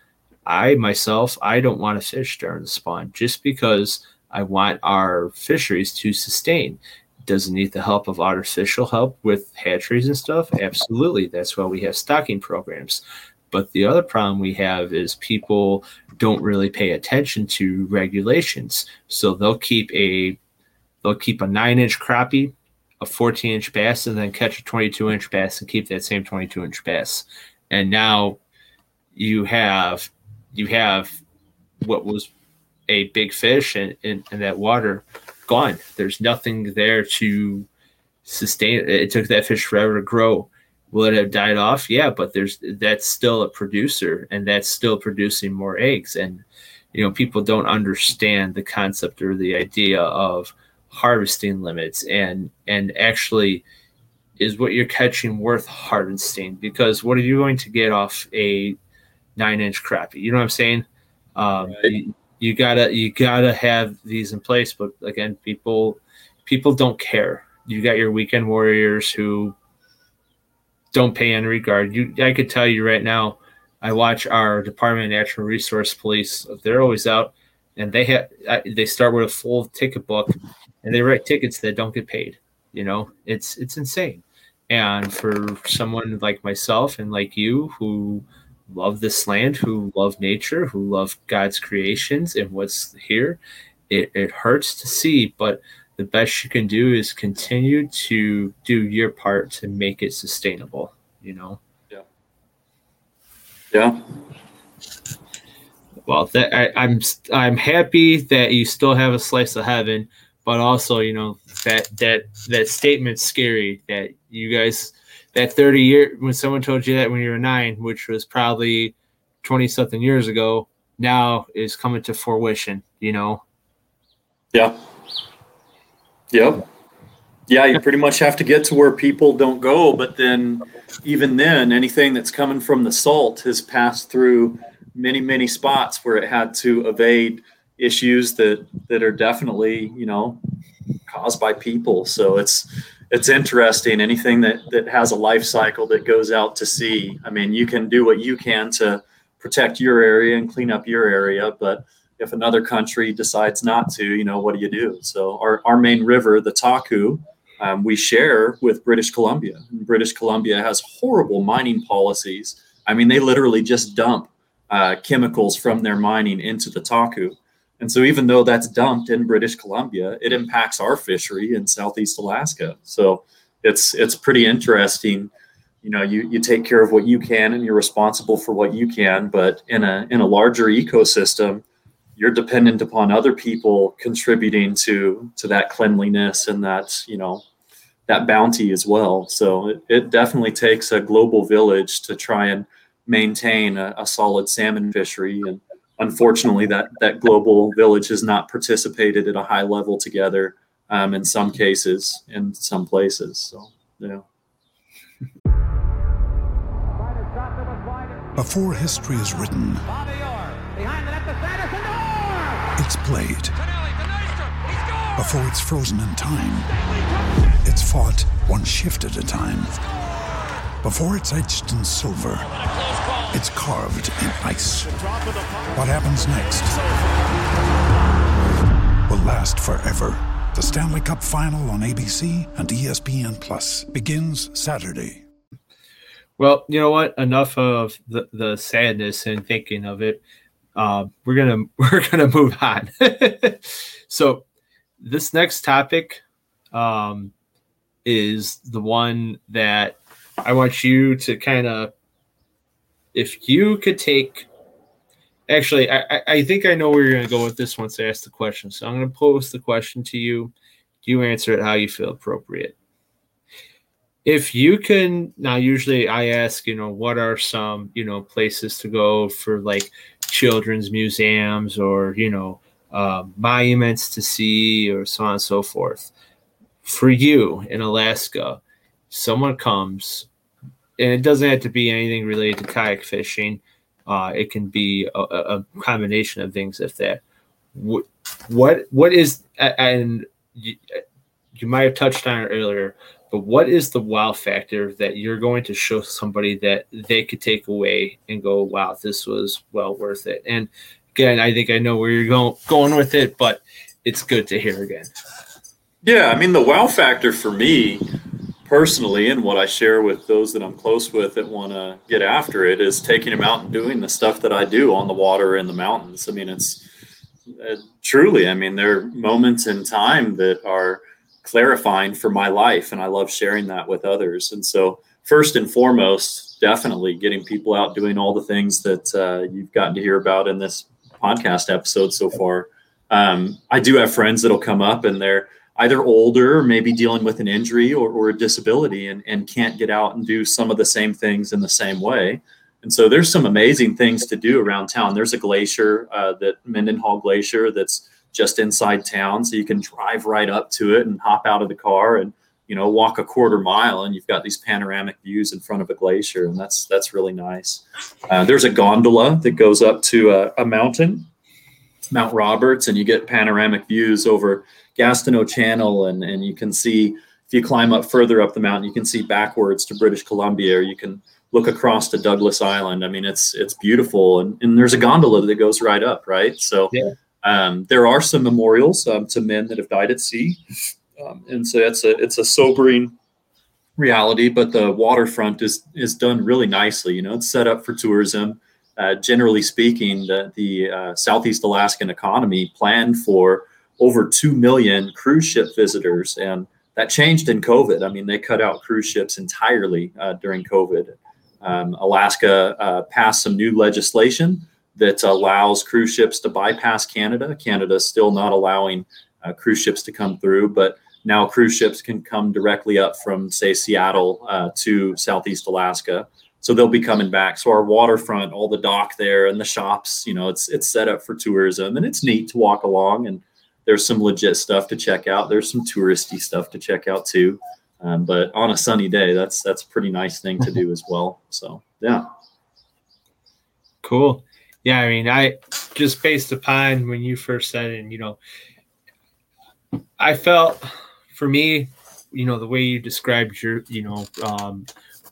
I myself, I don't want to fish during the spawn just because I want our fisheries to sustain. Does it need the help of artificial help with hatcheries and stuff? Absolutely. That's why we have stocking programs. But the other problem we have is people don't really pay attention to regulations. So they'll keep a they'll keep a nine inch crappie, a 14 inch bass, and then catch a 22 inch bass and keep that same 22 inch bass. And now you have you have what was a big fish in, in, in that water gone. There's nothing there to sustain it. Took that fish forever to grow. Will it have died off? Yeah, but there's that's still a producer and that's still producing more eggs. And you know, people don't understand the concept or the idea of harvesting limits and and actually is what you're catching worth harvesting because what are you going to get off a nine inch crappie? You know what I'm saying? Um, right. you, you gotta you gotta have these in place, but again, people people don't care. You got your weekend warriors who don't pay any regard. You, I could tell you right now, I watch our Department of Natural Resource Police. They're always out, and they have they start with a full ticket book, and they write tickets that don't get paid. You know, it's it's insane. And for someone like myself and like you who love this land, who love nature, who love God's creations and what's here, it, it hurts to see, but the best you can do is continue to do your part to make it sustainable you know? Yeah. Yeah. Well that I, i'm i'm happy that you still have a slice of heaven but also you know that that that statement's scary that you guys that 30 year when someone told you that when you were nine which was probably 20 something years ago now is coming to fruition you know yeah Yep. Yeah, you pretty much have to get to where people don't go, but then even then, anything that's coming from the salt has passed through many, many spots where it had to evade issues that that are definitely, you know, caused by people. So it's it's interesting. Anything that that has a life cycle that goes out to sea. I mean, you can do what you can to protect your area and clean up your area, but if another country decides not to, you know, what do you do? So our, our main river, the Taku, um, we share with British Columbia. And British Columbia has horrible mining policies. I mean, they literally just dump uh, chemicals from their mining into the Taku. And so even though that's dumped in British Columbia, it impacts our fishery in Southeast Alaska. So it's it's pretty interesting. You know, you, you take care of what you can and you're responsible for what you can, but in a in a larger ecosystem, you're dependent upon other people contributing to to that cleanliness and that you know that bounty as well so it, it definitely takes a global village to try and maintain a, a, solid salmon fishery and unfortunately that that global village has not participated at a high level together um, in some cases in some places so yeah before history is written it's played. Before it's frozen in time, it's fought one shift at a time. Before it's etched in silver, it's carved in ice. What happens next will last forever. The Stanley Cup Final on ABC and ESPN Plus begins Saturday. Well, you know what? Enough of the, the sadness and thinking of it uh, we're gonna we're gonna move on. so this next topic um, is the one that I want you to kind of, if you could take. Actually, I, I think I know where you're going to go with this once I ask the question. So I'm going to pose the question to you. You answer it how you feel appropriate if you can now usually i ask you know what are some you know places to go for like children's museums or you know uh, monuments to see or so on and so forth for you in alaska someone comes and it doesn't have to be anything related to kayak fishing uh, it can be a, a, combination of things if that what what what is and you, you might have touched on it earlier but what is the wow factor that you're going to show somebody that they could take away and go, wow, this was well worth it? And again, I think I know where you're going going with it, but it's good to hear again. Yeah, I mean the wow factor for me personally, and what I share with those that I'm close with that want to get after it, is taking them out and doing the stuff that I do on the water in the mountains. I mean, it's uh, truly, I mean, there are moments in time that are clarifying for my life and i love sharing that with others and so first and foremost definitely getting people out doing all the things that uh, you've gotten to hear about in this podcast episode so far. Um, I do have friends that'll come up and they're either older, maybe dealing with an injury or, or a disability, and, and can't get out and do some of the same things in the same way. And so there's some amazing things to do around town. There's a glacier, uh, that Mendenhall Glacier, that's just inside town, so you can drive right up to it and hop out of the car and you know walk a quarter mile, and you've got these panoramic views in front of a glacier, and that's that's really nice. Uh, there's a gondola that goes up to a, a mountain, Mount Roberts, and you get panoramic views over Gastineau Channel, and and you can see if you climb up further up the mountain, you can see backwards to British Columbia, or you can look across to Douglas Island. I mean, it's it's beautiful, and, and there's a gondola that goes right up, right? So Yeah. um, there are some memorials um, to men that have died at sea, um, and so it's a it's a sobering reality. But the waterfront is is done really nicely. You know, it's set up for tourism. Uh, generally speaking, the the uh, Southeast Alaskan economy planned for over two million cruise ship visitors, and that changed in COVID. I mean, they cut out cruise ships entirely uh, during COVID. Um, Alaska uh, passed some new legislation that allows cruise ships to bypass Canada. Canada still not allowing uh, cruise ships to come through, but now cruise ships can come directly up from, say, Seattle uh, to Southeast Alaska. So they'll be coming back. So our waterfront, all the dock there and the shops, you know, it's it's set up for tourism, and it's neat to walk along. And there's some legit stuff to check out. There's some touristy stuff to check out too. Um, but on a sunny day, that's that's a pretty nice thing to do as well. So yeah. Cool. Yeah, I mean, I just based upon when you first said it, and you know, I felt for me, you know, the way you described your, you know, um,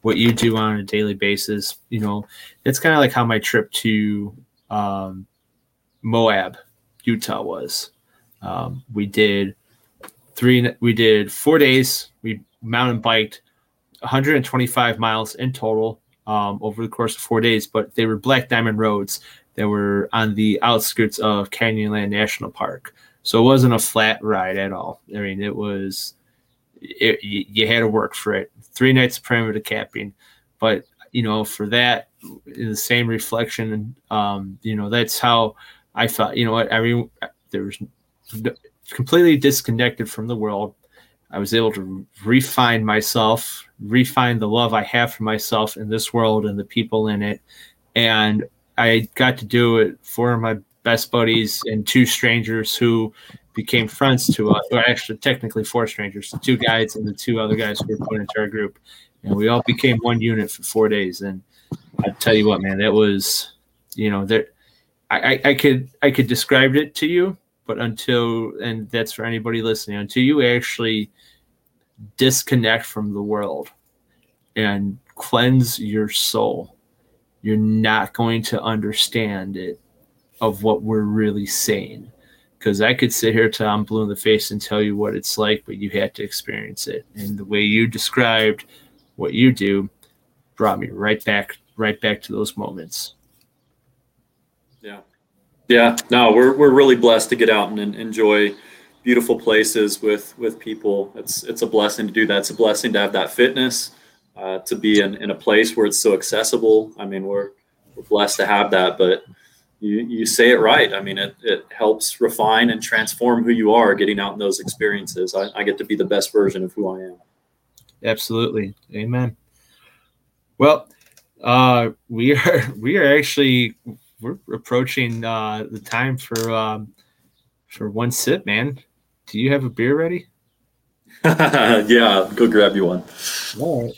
what you do on a daily basis, you know, it's kind of like how my trip to um, Moab, Utah was. Um, we did three, we did four days. We mountain biked 125 miles in total um, over the course of four days, but they were black diamond roads that were on the outskirts of Canyonland National Park. So it wasn't a flat ride at all. I mean, it was, it, you, had to work for it. Three nights of primitive camping. But, you know, for that, in the same reflection, um, you know, that's how I felt, you know what, mean, there was completely disconnected from the world. I was able to refine myself, refine the love I have for myself in this world and the people in it. And I got to do it for my best buddies and two strangers who became friends to us, or actually technically four strangers, the two guides and the two other guys who were put into our group. And we all became one unit for four days. And I tell you what, man, that was, you know, there I, I, I could I could describe it to you, but until and that's for anybody listening, until you actually disconnect from the world and cleanse your soul, you're not going to understand it of what we're really saying. Because I could sit here till I'm blue in the face and tell you what it's like, but you had to experience it. And the way you described what you do brought me right back, right back to those moments. Yeah. No, we're, we're really blessed to get out and, and enjoy beautiful places with, with people. It's, it's a blessing to do that. It's a blessing to have that fitness, uh, to be in, in a place where it's so accessible. I mean, we're, we're blessed to have that, but you, you say it right. I mean, it, it helps refine and transform who you are getting out in those experiences. I, I get to be the best version of who I am. Absolutely. Amen. Well, uh, we are, we are actually, we're approaching, uh, the time for, um, for one sip, man. Do you have a beer ready? yeah. Go grab you one. All right.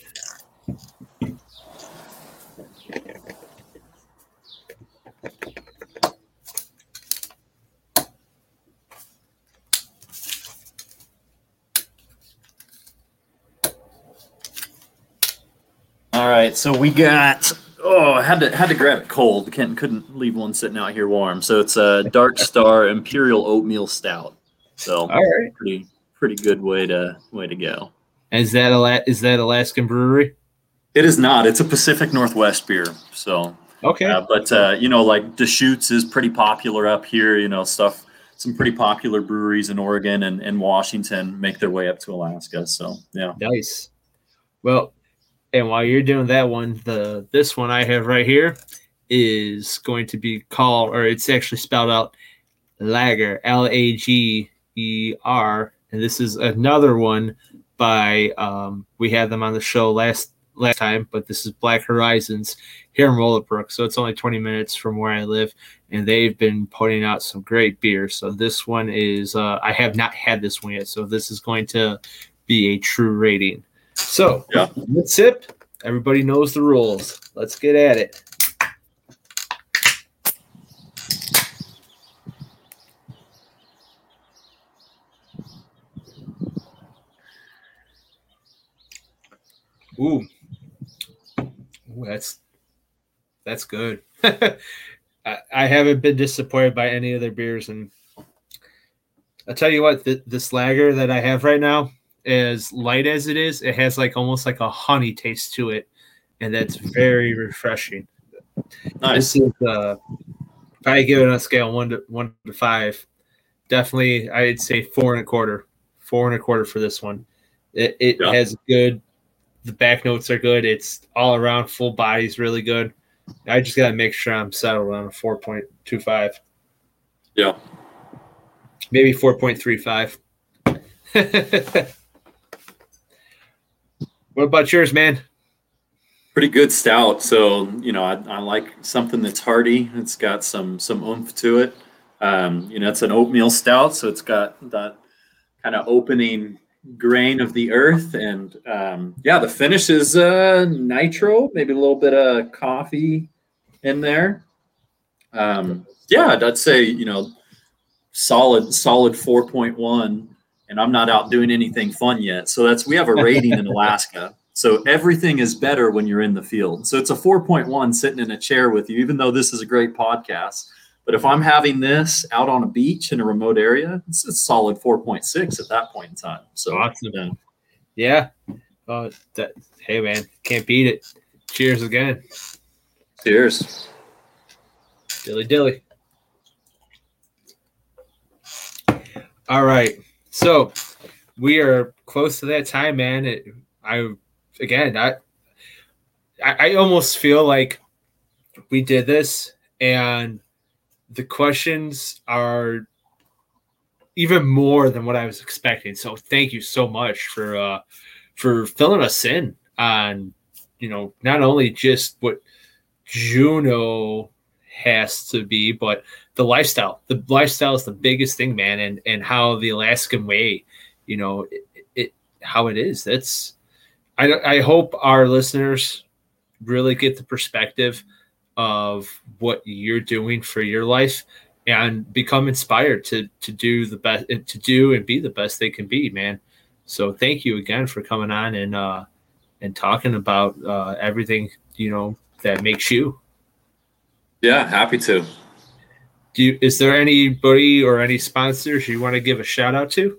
All right, so we got. Oh, I had to had to grab it cold. Can't couldn't leave one sitting out here warm. So it's a Dark Star Imperial Oatmeal Stout. So All right. pretty pretty good way to way to go. Is that a is that Alaskan brewery? It is not. It's a Pacific Northwest beer. So, Okay. uh, but uh, you know, like Deschutes is pretty popular up here. You know, stuff. Some pretty popular breweries in Oregon and, and Washington make their way up to Alaska. So yeah. Nice. Well, and while you're doing that one, the this one I have right here is going to be called, or it's actually spelled out Lager, L A G E R. And this is another one by, um, we had them on the show last last time, but this is Black Horizons here in Willowbrook. So it's only 20 minutes from where I live, and they've been putting out some great beer. So this one is, uh, I have not had this one yet. So this is going to be a true rating. So Yeah. let's sip. Everybody knows the rules. Let's get at it. Ooh. Ooh, that's that's good. I, I haven't been disappointed by any of their beers, and I'll tell you what, th- this lager that I have right now, as light as it is, it has like almost like a honey taste to it, and that's very refreshing. Nice. This is uh, if I give it on a scale one to one to five, definitely I'd say four and a quarter, four and a quarter for this one. It, it Yeah. has good. The back notes are good. It's all around full body's really good. I just gotta make sure I'm settled on a four point two five, Yeah. maybe four point three five. what about yours, man? Pretty good stout. So, you know, I, I like something that's hearty. It's got some some oomph to it. Um, you know, it's an oatmeal stout, so it's got that kind of opening grain of the earth. And um, yeah, the finish is uh, nitro, maybe a little bit of coffee in there. Um, yeah, I'd say, you know, solid, solid 4.1. And I'm not out doing anything fun yet. So that's, we have a rating in Alaska. So everything is better when you're in the field. So it's a 4.1 sitting in a chair with you, even though this is a great podcast. But if I'm having this out on a beach in a remote area, it's a solid 4.6 at that point in time. So Awesome. yeah. Yeah. Oh, that, hey, man, can't beat it. Cheers again, cheers. dilly dilly. All right, so we are close to that time, man. It, I again, I, I almost feel like we did this, and the questions are even more than what I was expecting. So thank you so much for uh for filling us in on you know not only just what Juneau has to be, but the lifestyle. The lifestyle is the biggest thing, man, and and how the Alaskan way, you know, it, it how it is. That's I I hope our listeners really get the perspective of what you're doing for your life and become inspired to to do the best to do and be the best they can be man so thank you again for coming on and uh and talking about uh everything you know that makes you Yeah, happy to. do you is there anybody or any sponsors you want to give a shout out to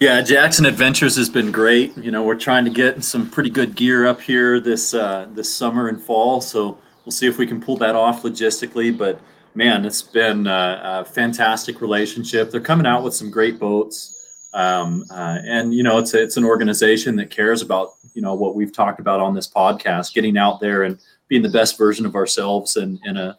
Yeah, Jackson Adventures has been great. You know, we're trying to get some pretty good gear up here this uh, this summer and fall. So we'll see if we can pull that off logistically. But man, it's been uh, a fantastic relationship. They're coming out with some great boats, um, uh, and you know, it's a, it's an organization that cares about you know what we've talked about on this podcast, getting out there and being the best version of ourselves in, in a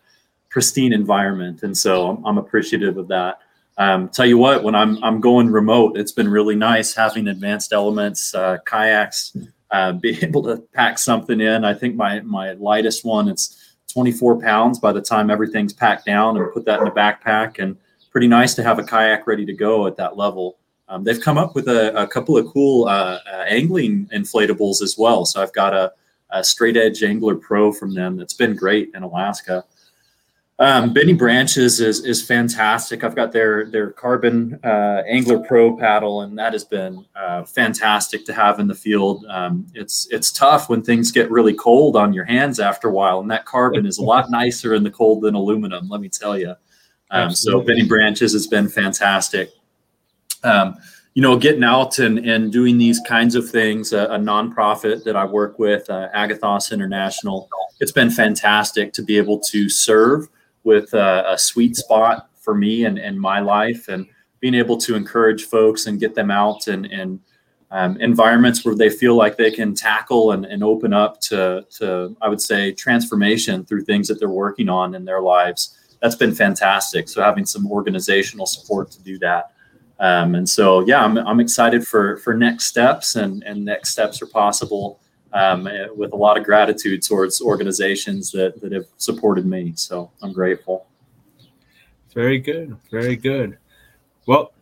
pristine environment. And so I'm, I'm appreciative of that. Um, tell you what, when I'm I'm going remote, it's been really nice having advanced elements, uh, kayaks, uh, be able to pack something in. I think my my lightest one it's 24 pounds by the time everything's packed down and put that in a backpack. And pretty nice to have a kayak ready to go at that level. Um, they've come up with a, a couple of cool uh, uh, angling inflatables as well. So I've got a, a straight edge angler pro from them that's been great in Alaska. Um, Bending Branches is is fantastic. I've got their their carbon uh, Angler Pro paddle, and that has been uh, fantastic to have in the field. Um, it's it's tough when things get really cold on your hands after a while, and that carbon is a lot nicer in the cold than aluminum. Let me tell you. Um, so Bending Branches has been fantastic. Um, you know, getting out and, and doing these kinds of things, a, a nonprofit that I work with, uh, Agathos International, it's been fantastic to be able to serve with a, a sweet spot for me and, and my life and being able to encourage folks and get them out and, and um, environments where they feel like they can tackle and, and open up to, to, I would say, transformation through things that they're working on in their lives. That's been fantastic. So having some organizational support to do that. Um, and so, yeah, I'm, I'm excited for, for next steps and, and next steps are possible um, with a lot of gratitude towards organizations that, that have supported me. So I'm grateful. Very good. Very good. Well,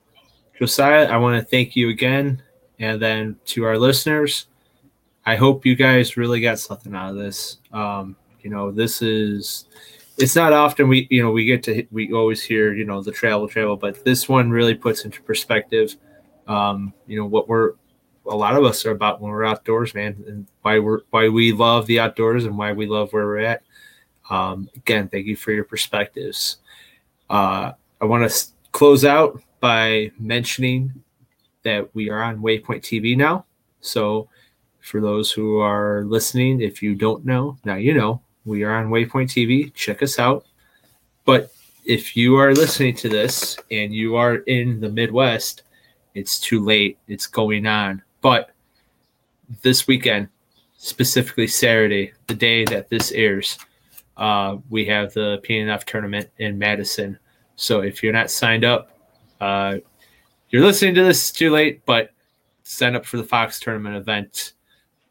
Josiah, I want to thank you again. And then to our listeners, I hope you guys really got something out of this. Um, you know, this is it's not often we you know we get to we always hear you know the travel travel, but this one really puts into perspective, um, you know what we're a lot of us are about when we're outdoors, man, and why we're why we love the outdoors and why we love where we're at. Um, again, thank you for your perspectives. Uh, I want to close out by mentioning that we are on Waypoint TV now. So, for those who are listening, if you don't know, now you know we are on Waypoint TV. Check us out. But if you are listening to this and you are in the Midwest, it's too late. It's going on. But this weekend, specifically Saturday, the day that this airs, uh, we have the PNF tournament in Madison. So if you're not signed up, uh, you're listening to this too late, but sign up for the Fox tournament event.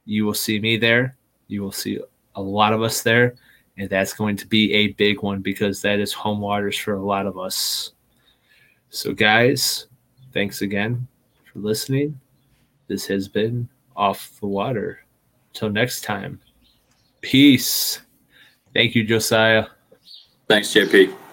You will see me there. You will see a lot of us there. And that's going to be a big one because that is home waters for a lot of us. So, guys, thanks again for listening. This has been Off the Water. Till next time, peace. Thank you, Josiah. Thanks, JP.